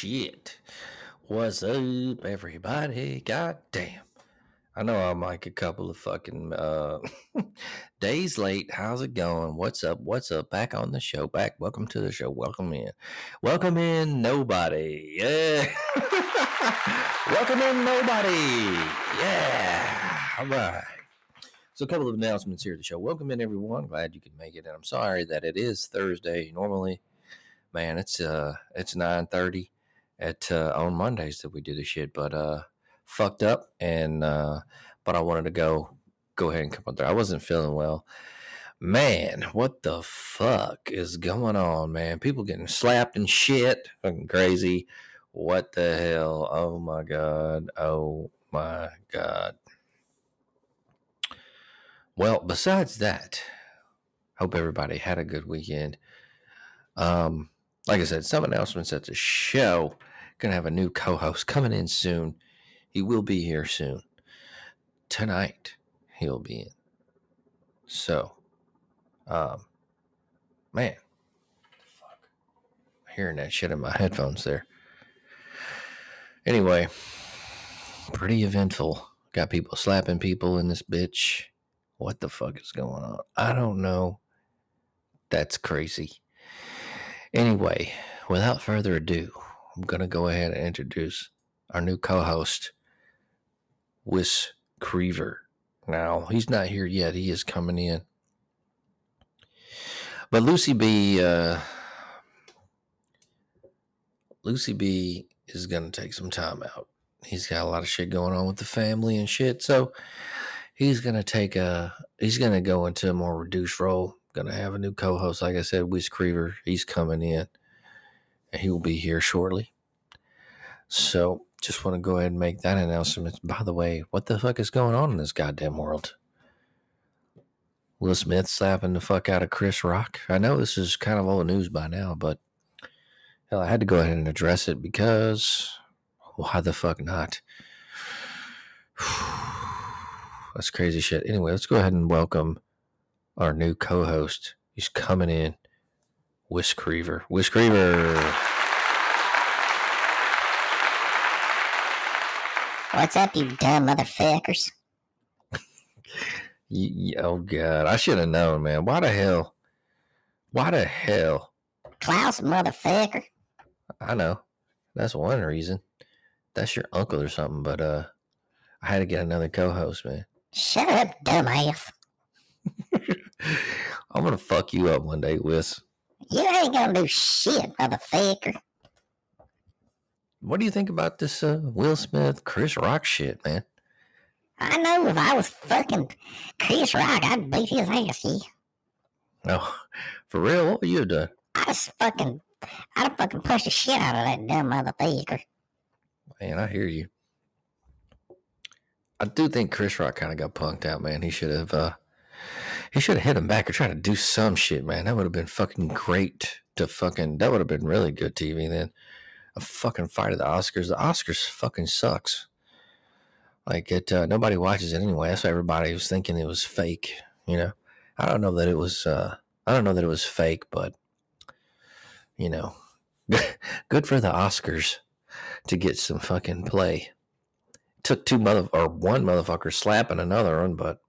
Shit. What's up, everybody? God damn. I know I'm like a couple of fucking uh, days late. How's it going? What's up? What's up? Back on the show. Back. Welcome to the show. Welcome in. Welcome in, nobody. Yeah. Welcome in, nobody. Yeah. All right. So, a couple of announcements here at the show. Welcome in, everyone. Glad you could make it. And I'm sorry that it is Thursday. Normally, man, it's uh, it's nine thirty at uh, on Mondays that we do the shit, but uh, fucked up. And uh, but I wanted to go go ahead and come up there. I wasn't feeling well. Man, what the fuck is going on, man? People getting slapped and shit. Fucking crazy. What the hell? Oh my god. Oh my god. Well, besides that, hope everybody had a good weekend. Um, like I said, some announcements at the show. Gonna have a new co-host coming in soon. He will be here soon. Tonight, he'll be in. So, um, man, fuck, hearing that shit in my headphones there. Anyway, pretty eventful. Got people slapping people in this bitch. What the fuck is going on? I don't know. That's crazy. Anyway, without further ado, I'm going to go ahead and introduce our new co host, Wis Creever. Now, he's not here yet. He is coming in. But Lucy B, uh, Lucy B is going to take some time out. He's got a lot of shit going on with the family and shit. So he's going to take a, he's going to go into a more reduced role. Going to have a new co host. Like I said, Wiz Creever. He's coming in he will be here shortly. So just want to go ahead and make that announcement. By the way, what the fuck is going on in this goddamn world? Will Smith slapping the fuck out of Chris Rock. I know this is kind of old news by now, but Hell, I had to go ahead and address it because why the fuck not? That's crazy shit. Anyway, let's go ahead and welcome our new co-host. He's coming in. Whisk Creever. Whisk Creever. What's up, you dumb motherfuckers? Oh god, I should have known, man. Why the hell? Why the hell? Klaus, motherfucker. I know. That's one reason. That's your uncle or something, but uh I had to get another co-host, man. Shut up, dumbass. I'm gonna fuck you up one day, Wiz. You ain't gonna do shit, motherfucker. What do you think about this uh, Will Smith, Chris Rock shit, man? I know if I was fucking Chris Rock, I'd beat his ass, yeah. Oh, for real? What would you have done? I'd just fucking, I'd fucking push the shit out of that dumb motherfucker. Man, I hear you. I do think Chris Rock kind of got punked out, man. He should have, uh, he should have hit him back or tried to do some shit, man. That would have been fucking great to fucking, that would have been really good TV then. A fucking fight at the Oscars. The Oscars fucking sucks. Like it, uh, nobody watches it anyway. That's why everybody was thinking it was fake. You know, I don't know that it was. Uh, I don't know that it was fake, but you know, good for the Oscars to get some fucking play. took two mother or one motherfucker slapping another one, but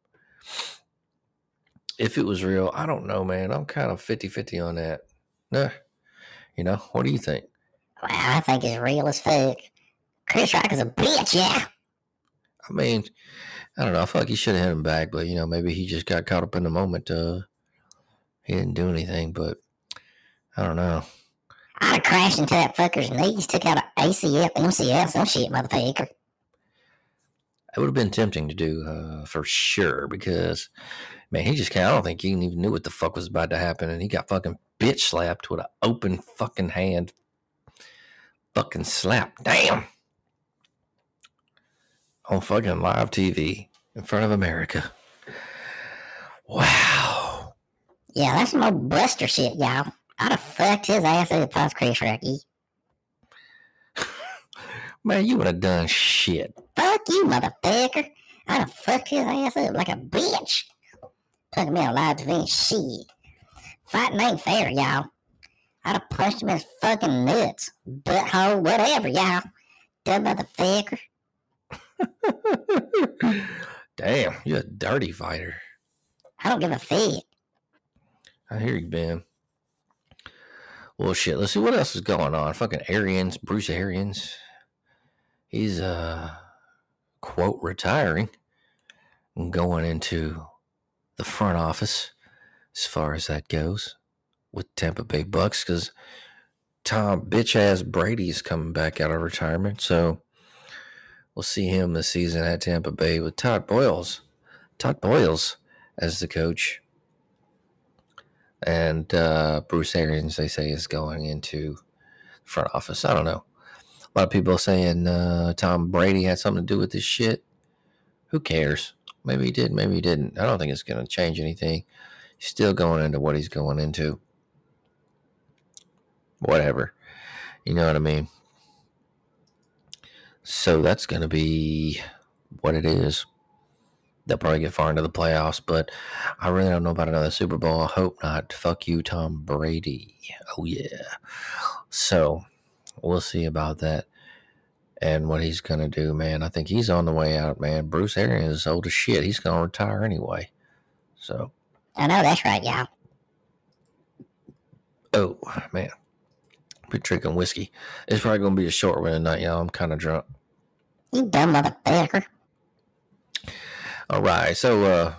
if it was real, I don't know, man. I'm kind of 50-50 on that. Nah. You know, what do you think? Well, I think it's real as fuck. Chris Rock is a bitch, yeah. I mean, I don't know. I feel like he should have hit him back, but you know, maybe he just got caught up in the moment. Uh, he didn't do anything, but I don't know. I'd have crashed into that fucker's knees, took out an ACL, MCL, some shit, motherfucker. It would have been tempting to do uh, for sure because, man, he just kind of, I don't think he even knew what the fuck was about to happen. And he got fucking bitch slapped with an open fucking hand. Fucking slap. Damn. On fucking live TV in front of America. Wow. Yeah, that's some old Buster shit, y'all. I'd have fucked his ass up if I was Chris Rocky. Man, you would have done shit. Fuck you, motherfucker. I'd have fucked his ass up like a bitch. Putting me on live TV shit. Fighting ain't fair, y'all. I'd have punched him in his fucking nuts, butthole, whatever, y'all. Dumb motherfucker. Damn, you're a dirty fighter. I don't give a fuck. I hear you, Ben. Well, shit. Let's see what else is going on. Fucking Arians, Bruce Arians. He's uh quote retiring and going into the front office as far as that goes with Tampa Bay Bucks because Tom bitch ass Brady's coming back out of retirement. So we'll see him this season at Tampa Bay with Todd Bowles. Todd Bowles as the coach. And uh, Bruce Arians, they say, is going into front office. I don't know. A lot of people saying uh, Tom Brady had something to do with this shit. Who cares? Maybe he did, maybe he didn't. I don't think it's going to change anything. He's still going into what he's going into. Whatever. You know what I mean? So that's going to be what it is. They'll probably get far into the playoffs, but I really don't know about another Super Bowl. I hope not. Fuck you, Tom Brady. Oh, yeah. So we'll see about that and what he's going to do, man. I think he's on the way out, man. Bruce Arians is old as shit. He's going to retire anyway. So, I know that's right, y'all. oh, man. Been drinking whiskey. It's probably going to be a short one tonight, y'all. I'm kind of drunk. You dumb motherfucker. All right. So, uh,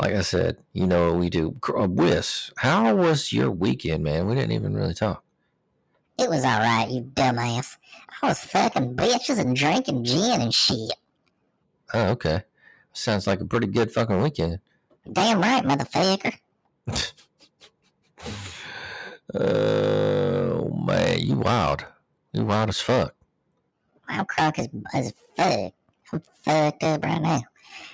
like I said, you know what we do. Uh, Whis, how was your weekend, man? We didn't even really talk. It was alright, you dumbass. I was fucking bitches and drinking gin and shit. Oh, okay. Sounds like a pretty good fucking weekend. Damn right, motherfucker. Oh, man. You wild. You wild as fuck. I'm crunk as, as fuck. I'm fucked up right now.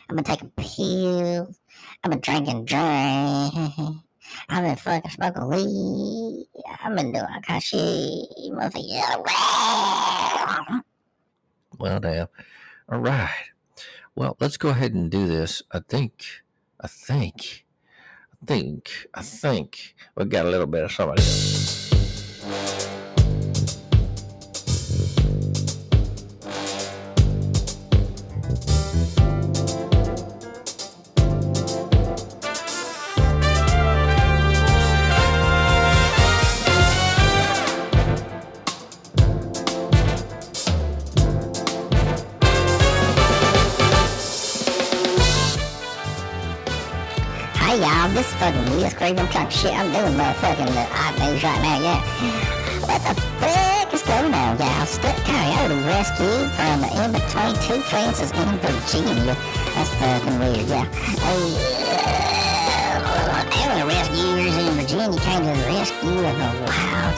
I've been taking pills. I've been drinking drink. I've been fucking smoking weed. I've been doing of shit. Well, damn. All right. Well, let's go ahead and do this. I think, I think, I think, I think we got a little bit of somebody. Shit. I'm doing motherfucking the odd news right now, yeah. What the fuck is going on, y'all? Stuck coyote rescued from in between two fences in Virginia. That's fucking weird, yeah. Uh, animal rescuers in Virginia came to the rescue of a wild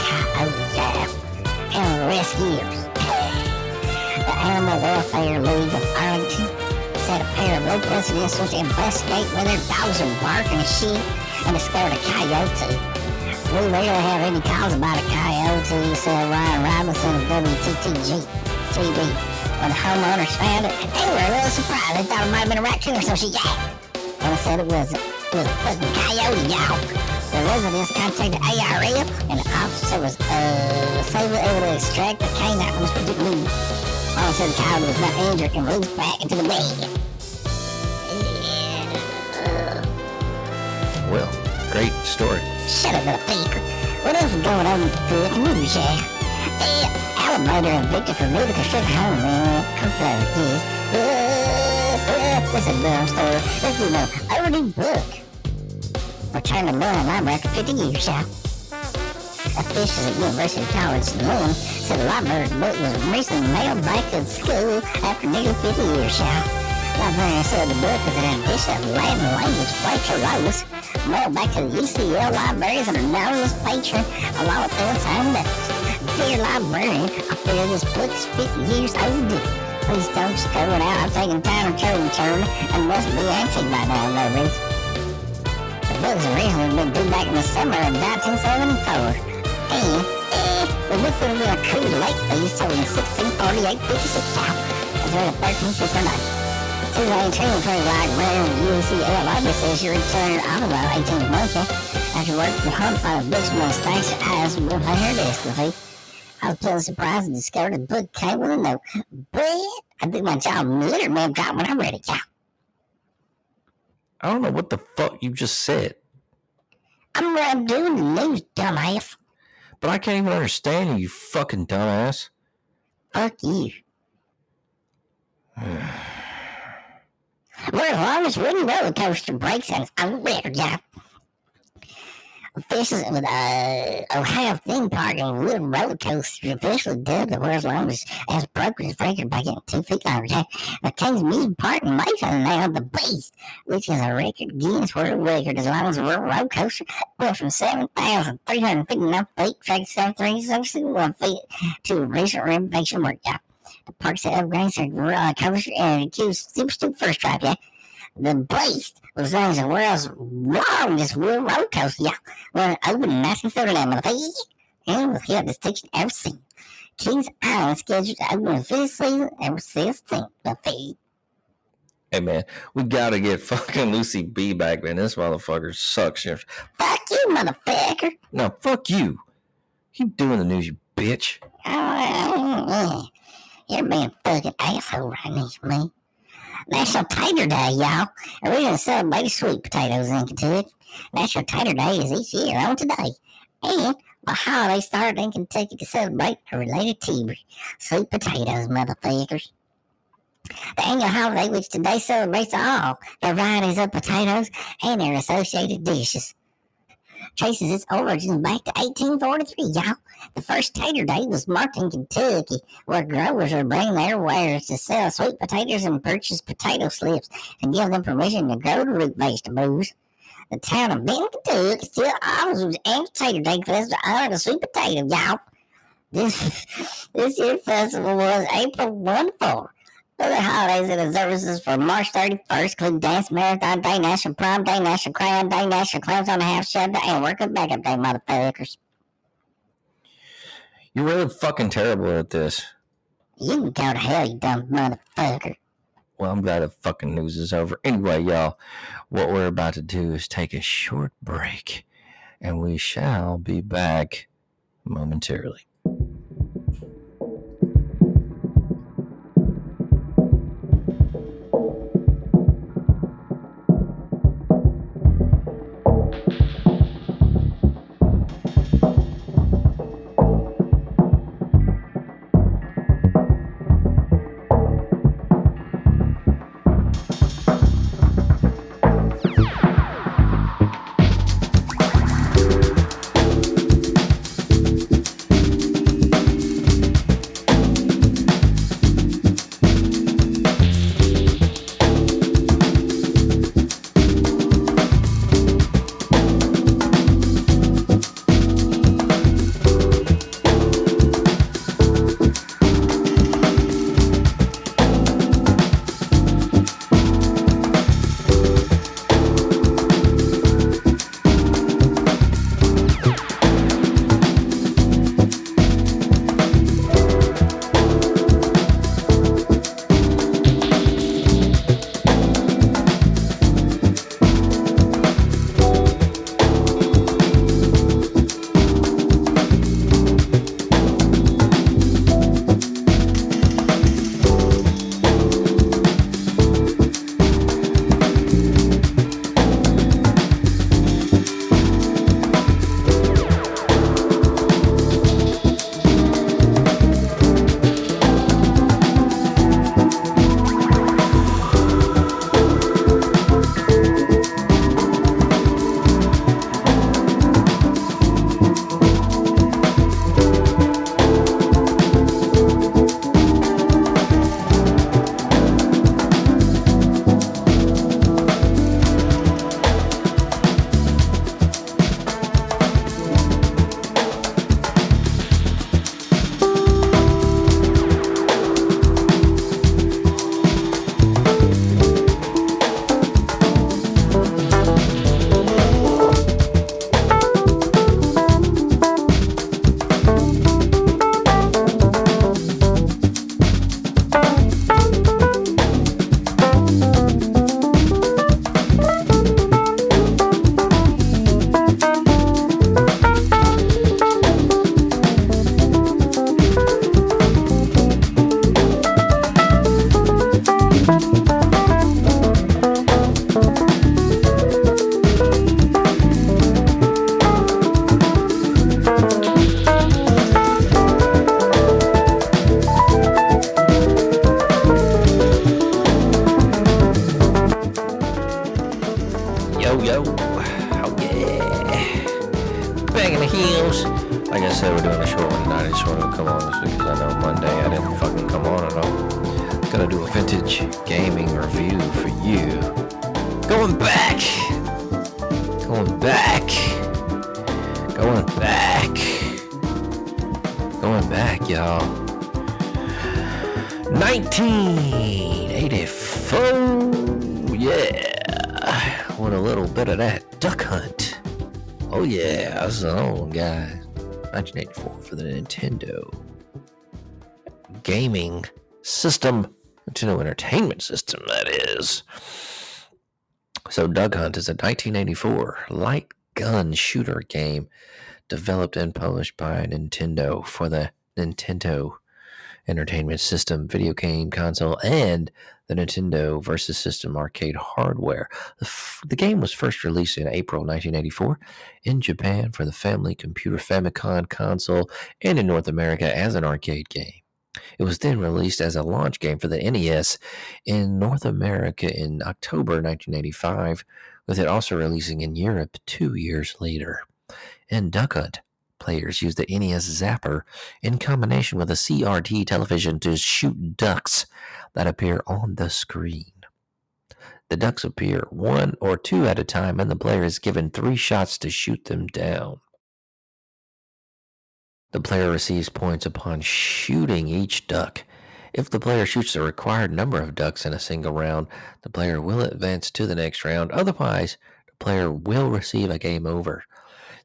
coyote, yeah. Animal rescuers. The Animal Welfare League of Arlington set a pair of local residents to investigate whether dogs are barking and shit and discovered a coyote. We rarely have any calls about a coyote, said Ryan Robinson of WTTG TV. When the homeowners found it, they were a little surprised. They thought it might have been a raccoon or some shit. Yeah. And they said it was, it was a fucking coyote, y'all. The residents contacted ARL and the officer was uh, safely able to extract the canine from this particular all of a sudden, Kyle was not injured and back into the bed. Well, great story. Shut up, little motherfucker. What else is going on with the news, yeah? Uh, Alligator evicted from new construction home, man. Come forward, yes. Uh, uh, that's a dumb story. Let's do no overdue book. Returned to Lowell Library after 50 years, yeah. Officials at University College Lynn said the library book was recently mailed back to school after nearly 50 years, y'all. Librarian said the book is an edition of Latin language Plato Lotus, mailed back to the UCL libraries and anonymous patron along with the inside notes. Dear librarian, I feel this book is 50 years overdue. Please don't screw it out. I'm taking time to turn turn and must be antique by now, no. The book's originally been due back in the summer of 1974. And, eh, the book would have been accrued late fees till in 1648 56 out. As well as 13 super night. 2018 pretty like rare UCL library says you returned Ottawa 18th month after work from home find books mustache eyes with my hair dystrophy. I was pleasantly surprised and discovered the book came with a note. But I think my job literally man drop when I'm ready, y'all. I don't know what the fuck you just said, I'm, I'm doing the news, dumbass. But I can't even understand you, you fucking dumbass. Fuck you. Well, as long as wooden roller coaster breaks I'm weird, yeah. Officials with uh, Ohio theme park and wooden roller coaster officially dubbed the world's longest as broken its record by getting two feet longer. Yeah. The King's Music Park in Mason now the Beast, which is a record Guinness World Record as long as a roller coaster went from 7,359 feet, tracked 7,361 feet to recent renovation work. Yeah. The park set upgrades and uh, covers and accused super stupid first drive, yeah. The Beast was known as the world's longest world roller coaster, yeah. When it opened in 1939, motherfucker. And was here distinction ever seen. Kings Island scheduled to open the fifth season ever since then. Hey man, we gotta get fucking Lucy B back, man. This motherfucker sucks. Fuck you, motherfucker. No, fuck you. Keep doing the news, you bitch. Oh, yeah. You're being a fucking asshole right now, man. National Tater Day, y'all. And we're going to celebrate sweet potatoes in Kentucky. National Tater Day is each year on today. And the holiday started in Kentucky to celebrate a related tea, sweet potatoes, motherfuckers. The annual holiday, which today celebrates all varieties of potatoes and their associated dishes, traces its origins back to 1843, y'all. The first tater day was marked in Kentucky, where growers would bring their wares to sell sweet potatoes and purchase potato slips and give them permission to grow the root vegetables. The town of Benton, Kentucky still offers an annual tater day festival to honor the sweet potato, y'all. This, this year's festival was April 1 4. For holidays and services for March 31st include Dance Marathon Day, National Prom Day, National Crayon Day, National Clams on the Half Shell Day, and Working Backup Day, motherfuckers. You're really fucking terrible at this. You can go to hell, you dumb motherfucker. Well, I'm glad the fucking news is over. Anyway, y'all, what we're about to do is take a short break, and we shall be back momentarily. Yo, yo. Oh, yeah. Back in the heels. Like I said, we're doing a short one tonight. I just wanted to come on this week because I know Monday I didn't fucking come on at all. Gonna do a vintage gaming review for you. Going back. Going back. Going back. Going back, y'all. 1984. Yeah. With a little bit of that duck hunt. Oh, yeah. Was an old guy. 1984 for the Nintendo gaming system. Nintendo Entertainment System, that is. So, Duck Hunt is a 1984 light gun shooter game developed and published by Nintendo for the Nintendo Entertainment System video game console and the Nintendo Versus System arcade hardware. The, f- the game was first released in April 1984 in Japan for the Family Computer Famicom console and in North America as an arcade game. It was then released as a launch game for the NES in North America in October 1985, with it also releasing in Europe two years later. In Duck Hunt, players use the NES Zapper in combination with a CRT television to shoot ducks that appear on the screen. The ducks appear one or two at a time, and the player is given three shots to shoot them down. The player receives points upon shooting each duck If the player shoots the required number of ducks in a single round, the player will advance to the next round. Otherwise, the player will receive a game over.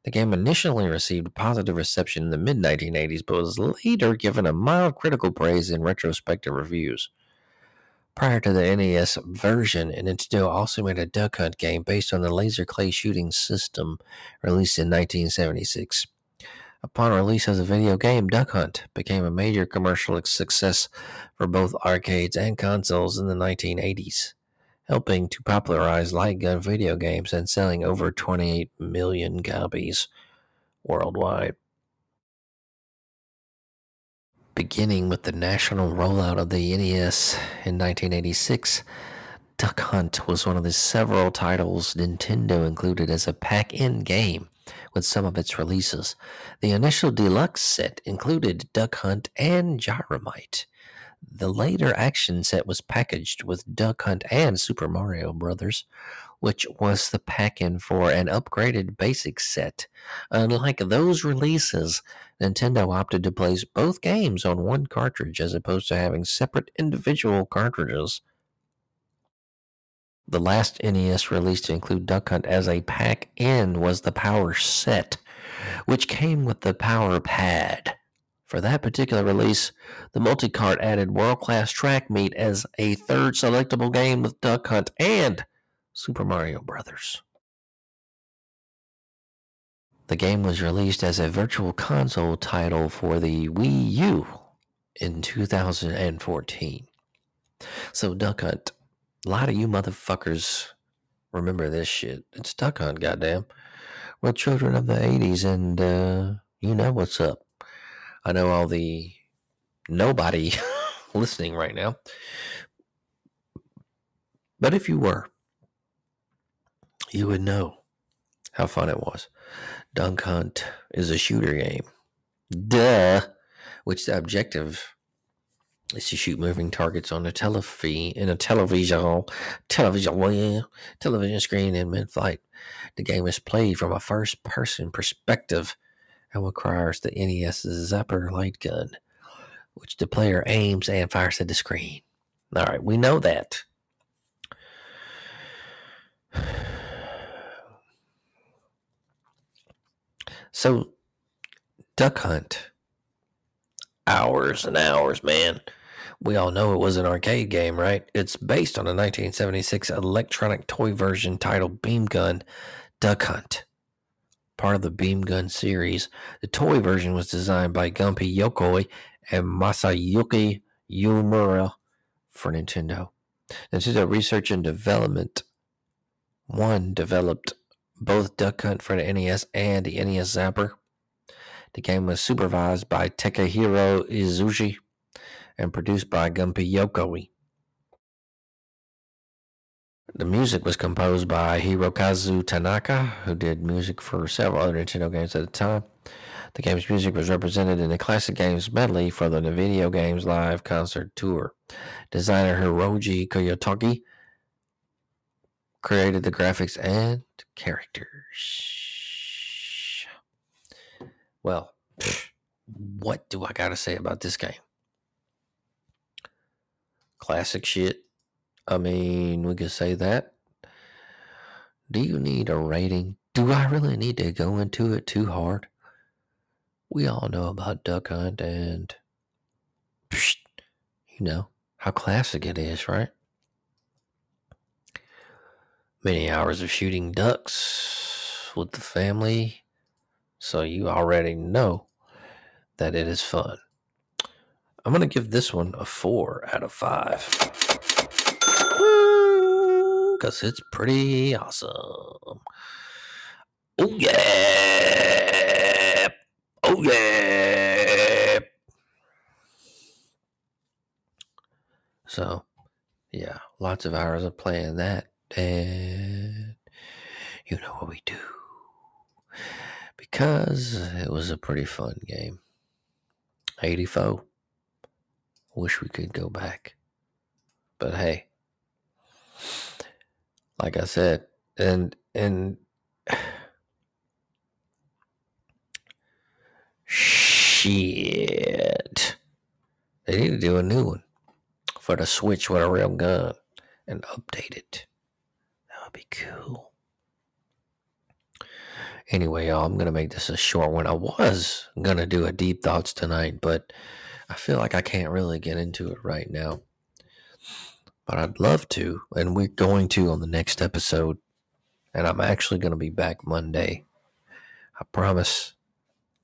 The game initially received positive reception in the mid 1980s, but was later given a mild critical praise in retrospective reviews. Prior to the NES version, Nintendo also made a Duck Hunt game based on the laser clay shooting system released in 1976. Upon release as a video game, Duck Hunt became a major commercial success for both arcades and consoles in the 1980s, helping to popularize light gun video games and selling over 28 million copies worldwide. Beginning with the national rollout of the NES in 1986, Duck Hunt was one of the several titles Nintendo included as a pack in game with some of its releases. The initial deluxe set included Duck Hunt and Gyromite. The later action set was packaged with Duck Hunt and Super Mario Brothers, which was the pack in for an upgraded basic set. Unlike those releases, Nintendo opted to place both games on one cartridge as opposed to having separate individual cartridges. The last NES release to include Duck Hunt as a pack in was the Power Set, which came with the Power Pad. For that particular release, the multi cart added world class track meet as a third selectable game with Duck Hunt and Super Mario Brothers. The game was released as a virtual console title for the Wii U in 2014. So, Duck Hunt, a lot of you motherfuckers remember this shit. It's Duck Hunt, goddamn. We're children of the 80s, and uh, you know what's up. I know all the nobody listening right now. But if you were, you would know how fun it was. Dunk Hunt is a shooter game. Duh. Which the objective is to shoot moving targets on a telefi in a television television television screen in mid-flight. The game is played from a first-person perspective and requires the NES Zapper light gun, which the player aims and fires at the screen. All right, we know that. So, Duck Hunt. Hours and hours, man. We all know it was an arcade game, right? It's based on a 1976 electronic toy version titled Beam Gun Duck Hunt. Part of the Beam Gun series, the toy version was designed by Gunpei Yokoi and Masayuki Uemura for Nintendo. Nintendo Research and Development 1 developed both Duck Hunt for the NES and the NES Zapper. The game was supervised by Takahiro Izushi and produced by Gunpei Yokoi. The music was composed by Hirokazu Tanaka, who did music for several other Nintendo games at the time. The game's music was represented in the Classic Games medley for the Video Games Live Concert Tour. Designer Hiroji Kiyotake created the graphics and characters. Well, what do I got to say about this game? Classic shit. I mean, we could say that. Do you need a rating? Do I really need to go into it too hard? We all know about Duck Hunt and, you know, how classic it is, right? many hours of shooting ducks with the family, so you already know that it is fun. I'm going to give this one a four out of five because it's pretty awesome. Oh, yeah. Oh, yeah. So, yeah, lots of hours of playing that and you know what we do. Because it was a pretty fun game. 84. Wish we could go back. But hey, like I said, and and shit. They need to do a new one. for the Switch with a real gun and update it. That would be cool. Anyway, y'all, I'm gonna make this a short one. I was gonna do a deep thoughts tonight, but I feel like I can't really get into it right now. But I'd love to, and we're going to on the next episode. And I'm actually gonna be back Monday. I promise.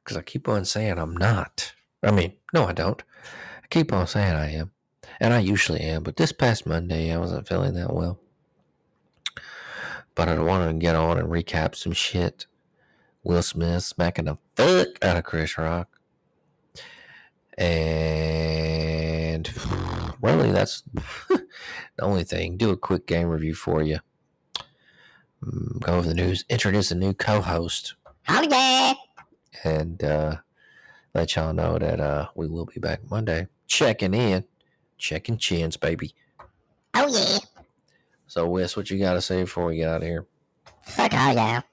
Because I keep on saying I'm not. I mean, no, I don't. I keep on saying I am. And I usually am, but this past Monday I wasn't feeling that well. But I wanted to get on and recap some shit. Will Smith smacking the fuck out of Chris Rock. And really, that's the only thing. Do a quick game review for you. Mm, Go over the news. Introduce a new co host. Oh yeah. And uh, let y'all know that uh, we will be back Monday. Checking in. Checking chins, baby. Oh yeah. So, Wes, what you got to say before we get out of here? Fuck all y'all.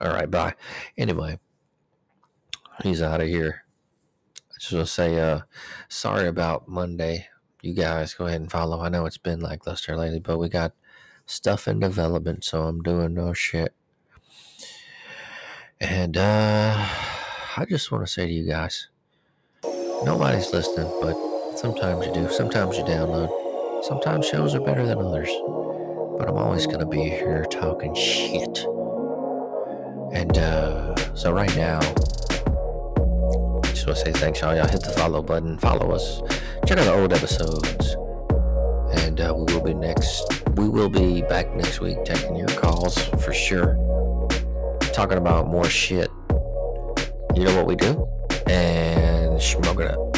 All right, bye. Anyway, he's out of here. I just want to say, uh, sorry about Monday. You guys go ahead and follow. I know it's been like lackluster lately, but we got stuff in development, so I'm doing no shit. And uh, I just want to say to you guys, nobody's listening, but sometimes you do. Sometimes you download. Sometimes shows are better than others. But I'm always going to be here talking shit. And uh, so right now, just want to say thanks, y'all. Y'all hit the follow button, follow us, check out the old episodes, and uh, we will be next. We will be back next week taking your calls for sure. Talking about more shit. You know what we do? And smoke it up.